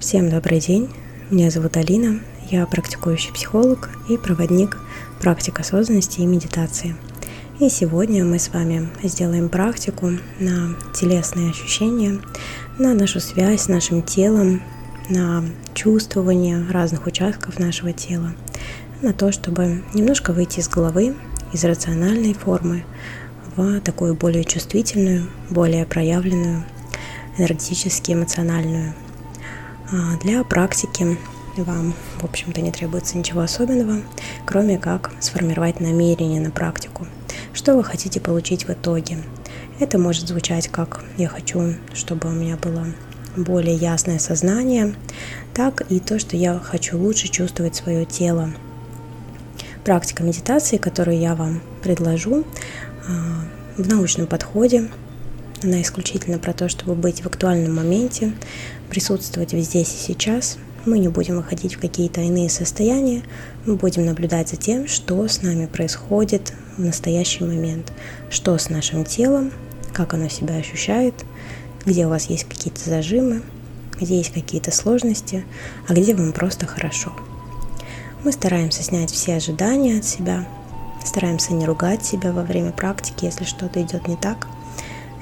Всем добрый день, меня зовут Алина, я практикующий психолог и проводник практик осознанности и медитации. И сегодня мы с вами сделаем практику на телесные ощущения, на нашу связь с нашим телом, на чувствование разных участков нашего тела, на то, чтобы немножко выйти из головы, из рациональной формы в такую более чувствительную, более проявленную, энергетически эмоциональную для практики вам, в общем-то, не требуется ничего особенного, кроме как сформировать намерение на практику. Что вы хотите получить в итоге? Это может звучать как «я хочу, чтобы у меня было более ясное сознание», так и то, что я хочу лучше чувствовать свое тело. Практика медитации, которую я вам предложу, а, в научном подходе она исключительно про то, чтобы быть в актуальном моменте, присутствовать здесь и сейчас. Мы не будем выходить в какие-то иные состояния, мы будем наблюдать за тем, что с нами происходит в настоящий момент, что с нашим телом, как оно себя ощущает, где у вас есть какие-то зажимы, где есть какие-то сложности, а где вам просто хорошо. Мы стараемся снять все ожидания от себя, стараемся не ругать себя во время практики, если что-то идет не так –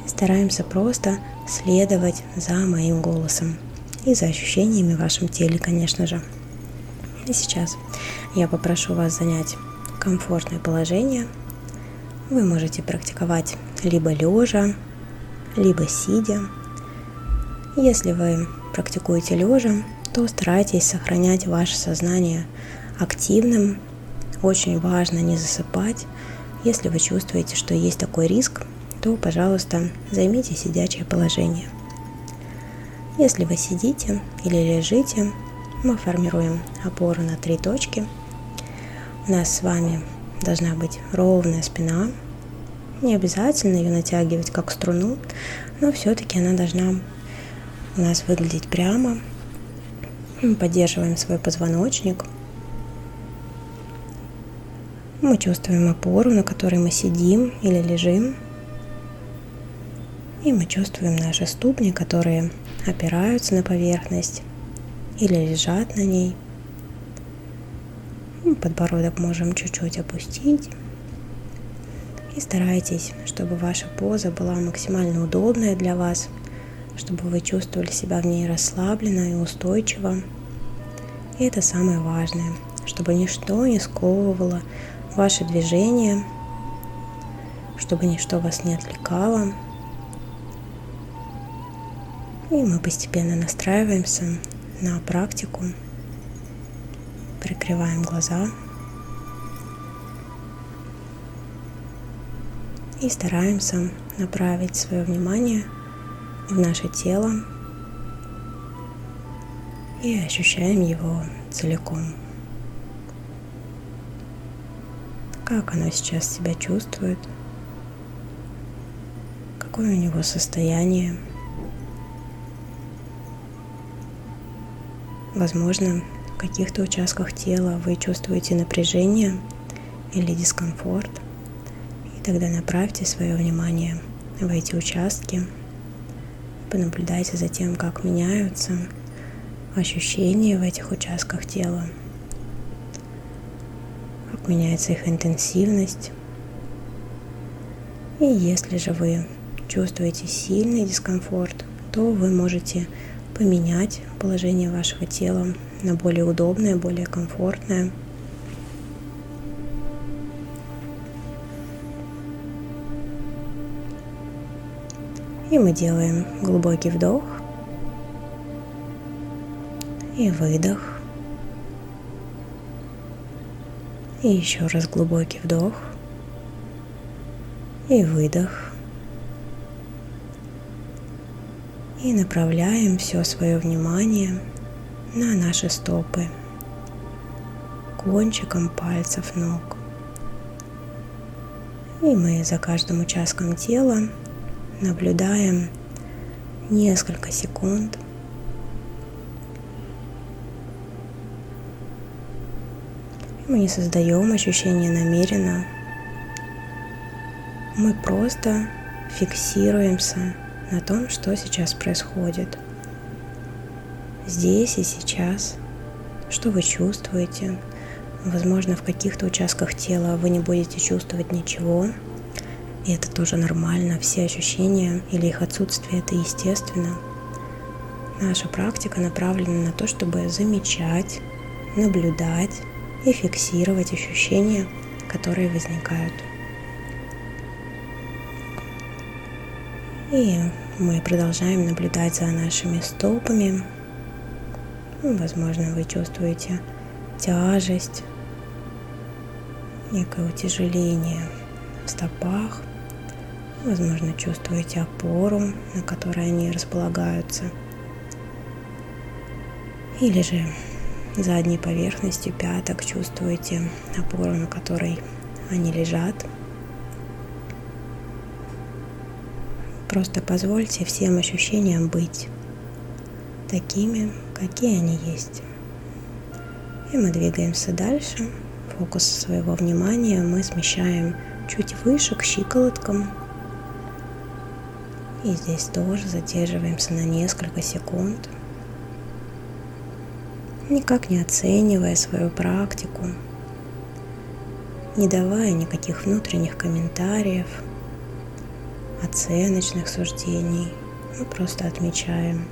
стараемся просто следовать за моим голосом и за ощущениями в вашем теле, конечно же. И сейчас я попрошу вас занять комфортное положение. Вы можете практиковать либо лежа, либо сидя. Если вы практикуете лежа, то старайтесь сохранять ваше сознание активным. Очень важно не засыпать. Если вы чувствуете, что есть такой риск, то, пожалуйста, займите сидячее положение. Если вы сидите или лежите, мы формируем опору на три точки. У нас с вами должна быть ровная спина. Не обязательно ее натягивать как струну, но все-таки она должна у нас выглядеть прямо. Мы поддерживаем свой позвоночник. Мы чувствуем опору, на которой мы сидим или лежим – и мы чувствуем наши ступни, которые опираются на поверхность или лежат на ней. Подбородок можем чуть-чуть опустить. И старайтесь, чтобы ваша поза была максимально удобная для вас, чтобы вы чувствовали себя в ней расслабленно и устойчиво. И это самое важное, чтобы ничто не сковывало ваши движения, чтобы ничто вас не отвлекало, и мы постепенно настраиваемся на практику. Прикрываем глаза. И стараемся направить свое внимание в наше тело и ощущаем его целиком. Как оно сейчас себя чувствует, какое у него состояние – Возможно, в каких-то участках тела вы чувствуете напряжение или дискомфорт. И тогда направьте свое внимание в эти участки. Понаблюдайте за тем, как меняются ощущения в этих участках тела, как меняется их интенсивность. И если же вы чувствуете сильный дискомфорт, то вы можете поменять положение вашего тела на более удобное, более комфортное. И мы делаем глубокий вдох и выдох. И еще раз глубокий вдох и выдох. И направляем все свое внимание на наши стопы, кончиком пальцев ног. И мы за каждым участком тела наблюдаем несколько секунд. Мы не создаем ощущение намеренно. Мы просто фиксируемся на том, что сейчас происходит. здесь и сейчас, что вы чувствуете. Возможно, в каких-то участках тела вы не будете чувствовать ничего, и это тоже нормально, все ощущения или их отсутствие – это естественно. Наша практика направлена на то, чтобы замечать, наблюдать и фиксировать ощущения, которые возникают. И мы продолжаем наблюдать за нашими стопами. Ну, возможно, вы чувствуете тяжесть, некое утяжеление в стопах. Возможно, чувствуете опору, на которой они располагаются. Или же задней поверхностью пяток чувствуете опору, на которой они лежат. Просто позвольте всем ощущениям быть такими, какие они есть. И мы двигаемся дальше. Фокус своего внимания мы смещаем чуть выше к щиколоткам. И здесь тоже задерживаемся на несколько секунд, никак не оценивая свою практику, не давая никаких внутренних комментариев, оценочных суждений. Мы просто отмечаем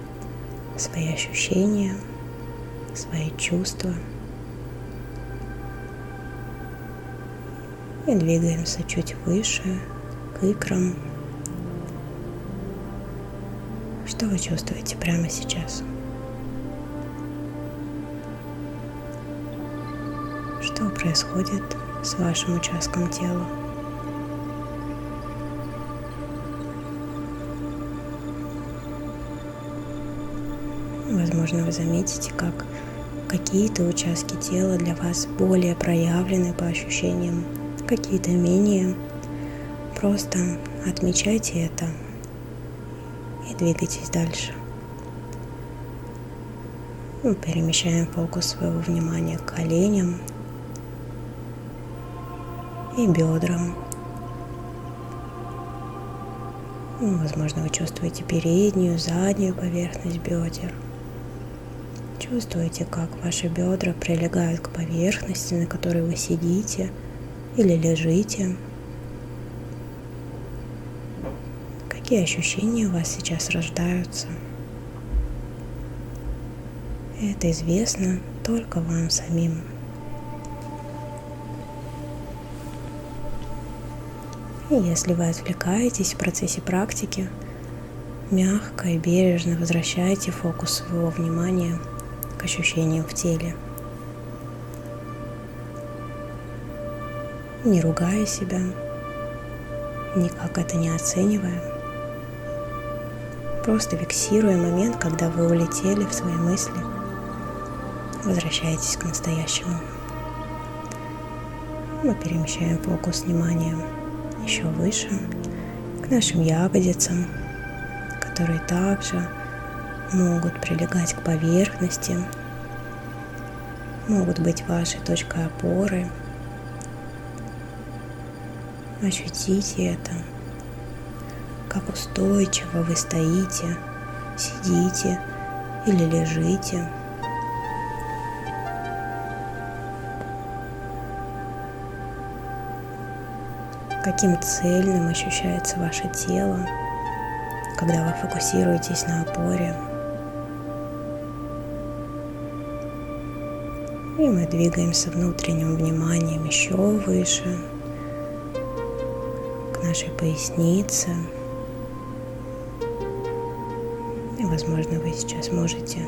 свои ощущения, свои чувства – И двигаемся чуть выше, к икрам. Что вы чувствуете прямо сейчас? Что происходит с вашим участком тела? Возможно, вы заметите, как какие-то участки тела для вас более проявлены по ощущениям, какие-то менее. Просто отмечайте это и двигайтесь дальше. Мы перемещаем фокус своего внимания к коленям и бедрам. Ну, возможно, вы чувствуете переднюю, заднюю поверхность бедер. Чувствуете, как ваши бедра прилегают к поверхности, на которой вы сидите – или лежите. Какие ощущения у вас сейчас рождаются? Это известно только вам самим. И если вы отвлекаетесь в процессе практики, мягко и бережно возвращайте фокус своего внимания к ощущениям в теле – не ругая себя, никак это не оценивая. Просто фиксируя момент, когда вы улетели в свои мысли, возвращаетесь к настоящему. Мы перемещаем фокус внимания еще выше, к нашим ягодицам, которые также могут прилегать к поверхности, могут быть вашей точкой опоры – Ощутите это, как устойчиво вы стоите, сидите или лежите. Каким цельным ощущается ваше тело, когда вы фокусируетесь на опоре. И мы двигаемся внутренним вниманием еще выше – нашей пояснице. И, возможно, вы сейчас можете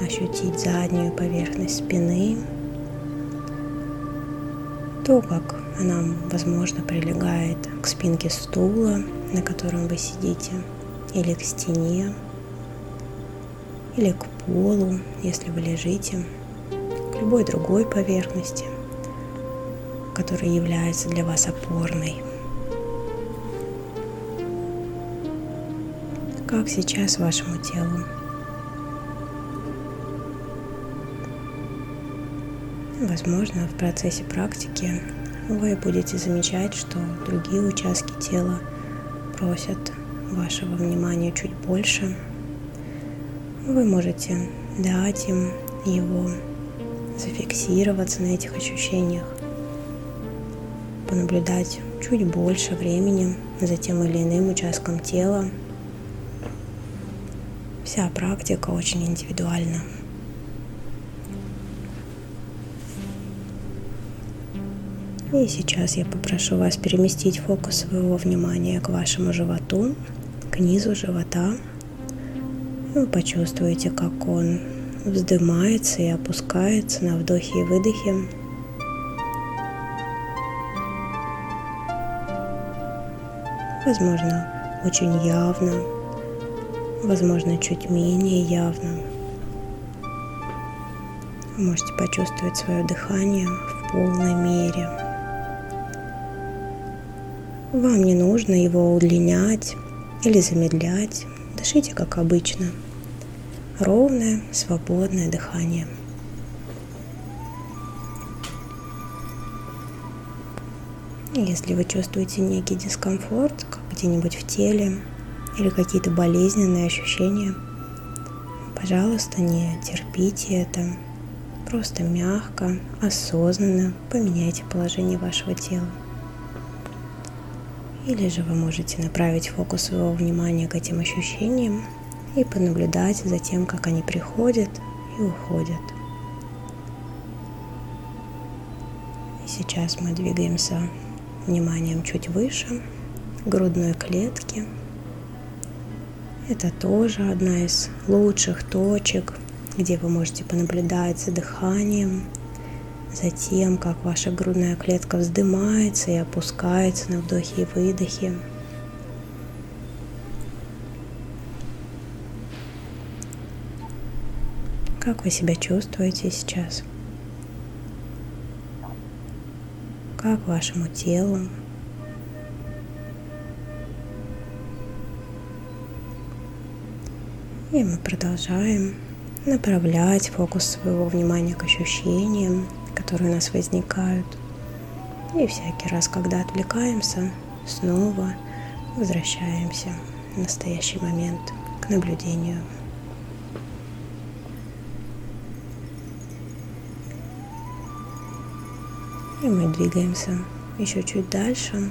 ощутить заднюю поверхность спины, то, как она, возможно, прилегает к спинке стула, на котором вы сидите, или к стене, или к полу, если вы лежите, к любой другой поверхности, которая является для вас опорной. как сейчас вашему телу. Возможно, в процессе практики вы будете замечать, что другие участки тела просят вашего внимания чуть больше. Вы можете дать им его зафиксироваться на этих ощущениях, понаблюдать чуть больше времени за тем или иным участком тела. Вся практика очень индивидуальна. И сейчас я попрошу вас переместить фокус своего внимания к вашему животу, к низу живота. Вы почувствуете, как он вздымается и опускается на вдохе и выдохе. Возможно, очень явно, возможно, чуть менее явно. Вы можете почувствовать свое дыхание в полной мере. Вам не нужно его удлинять или замедлять. Дышите как обычно – ровное, свободное дыхание. Если вы чувствуете некий дискомфорт где-нибудь в теле или какие-то болезненные ощущения, пожалуйста, не терпите это. Просто мягко, осознанно поменяйте положение вашего тела. Или же вы можете направить фокус своего внимания к этим ощущениям и понаблюдать за тем, как они приходят и уходят. И сейчас мы двигаемся вниманием чуть выше грудной клетки. Это тоже одна из лучших точек, где вы можете понаблюдать за дыханием, за тем, как ваша грудная клетка вздымается и опускается на вдохе и выдохе. Как вы себя чувствуете сейчас? Как вашему телу? И мы продолжаем направлять фокус своего внимания к ощущениям, которые у нас возникают. И всякий раз, когда отвлекаемся, снова возвращаемся в настоящий момент к наблюдению. И мы двигаемся еще чуть дальше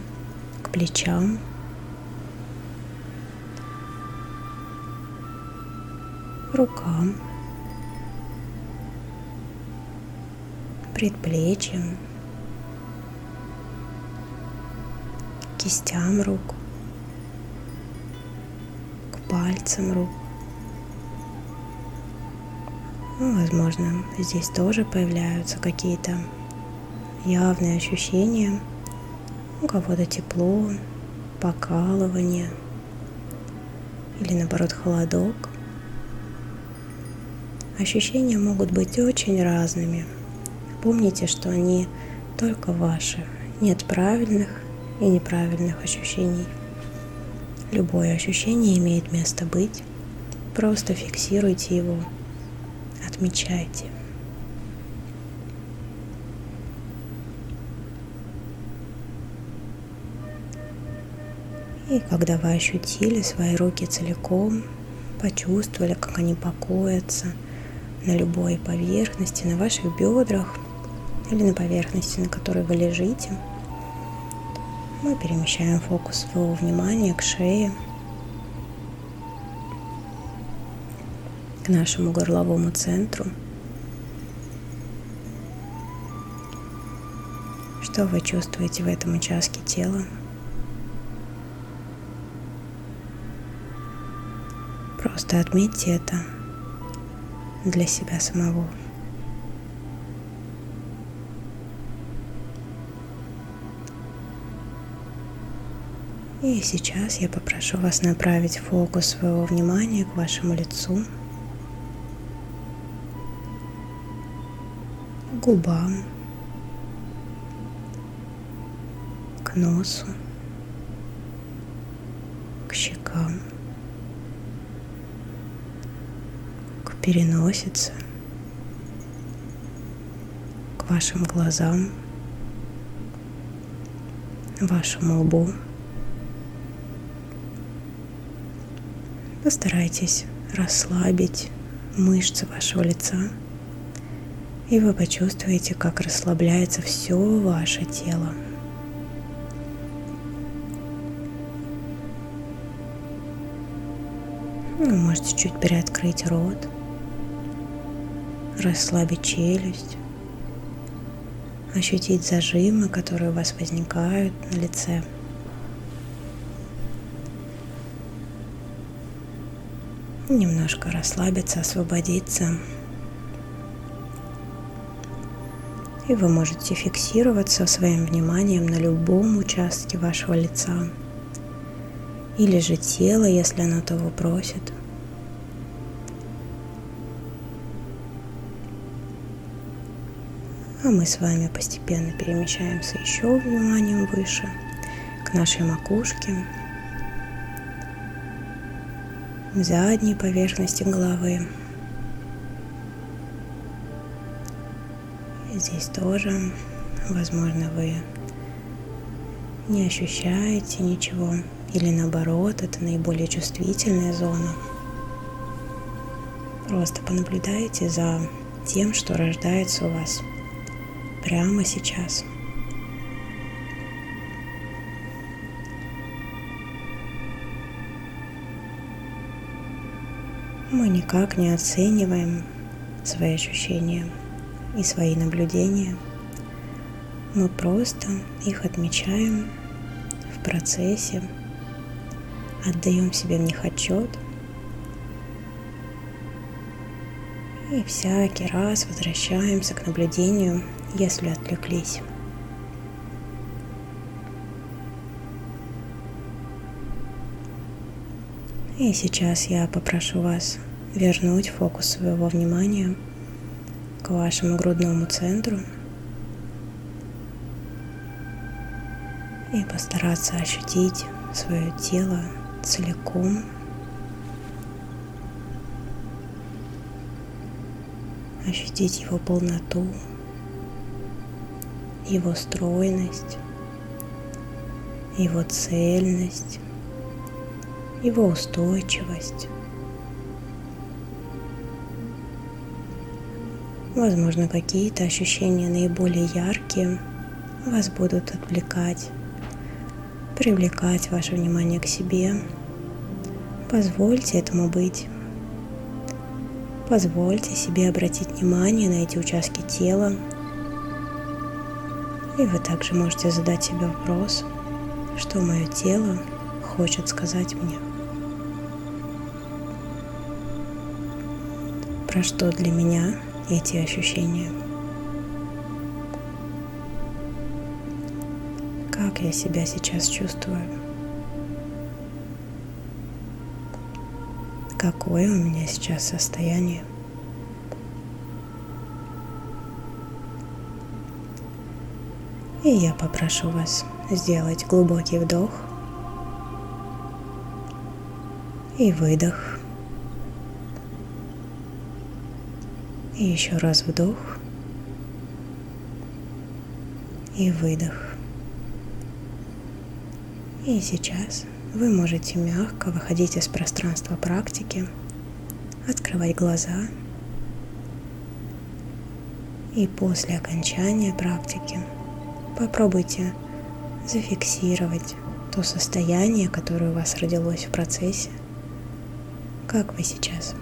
к плечам. рукам, предплечьям, кистям рук, к пальцам рук. Ну, возможно, здесь тоже появляются какие-то явные ощущения. У кого-то тепло, покалывание или наоборот холодок. Ощущения могут быть очень разными. Помните, что они только ваши. Нет правильных и неправильных ощущений. Любое ощущение имеет место быть. Просто фиксируйте его, отмечайте. И когда вы ощутили свои руки целиком, почувствовали, как они покоятся на любой поверхности, на ваших бедрах или на поверхности, на которой вы лежите, мы перемещаем фокус своего внимания к шее, к нашему горловому центру. Что вы чувствуете в этом участке тела? Просто отметьте это для себя самого. И сейчас я попрошу вас направить фокус своего внимания к вашему лицу, губам, к носу, к щекам. Переносится к вашим глазам, вашему лбу. Постарайтесь расслабить мышцы вашего лица, и вы почувствуете, как расслабляется все ваше тело. Вы можете чуть приоткрыть рот, расслабить челюсть, ощутить зажимы, которые у вас возникают на лице. Немножко расслабиться, освободиться. И вы можете фиксироваться своим вниманием на любом участке вашего лица или же тело, если оно того просит. А мы с вами постепенно перемещаемся еще вниманием выше, к нашей макушке, к задней поверхности головы. Здесь тоже, возможно, вы не ощущаете ничего или наоборот, это наиболее чувствительная зона. Просто понаблюдайте за тем, что рождается у вас прямо сейчас. Мы никак не оцениваем свои ощущения и свои наблюдения. Мы просто их отмечаем в процессе отдаем себе в них отчет. И всякий раз возвращаемся к наблюдению, если отвлеклись. И сейчас я попрошу вас вернуть фокус своего внимания к вашему грудному центру и постараться ощутить свое тело целиком. Ощутить его полноту, его стройность, его цельность, его устойчивость. Возможно, какие-то ощущения наиболее яркие вас будут отвлекать привлекать ваше внимание к себе. Позвольте этому быть. Позвольте себе обратить внимание на эти участки тела. И вы также можете задать себе вопрос, что мое тело хочет сказать мне. Про что для меня эти ощущения? как я себя сейчас чувствую. Какое у меня сейчас состояние. И я попрошу вас сделать глубокий вдох и выдох. И еще раз вдох и выдох. И сейчас вы можете мягко выходить из пространства практики, открывать глаза. И после окончания практики попробуйте зафиксировать то состояние, которое у вас родилось в процессе, как вы сейчас.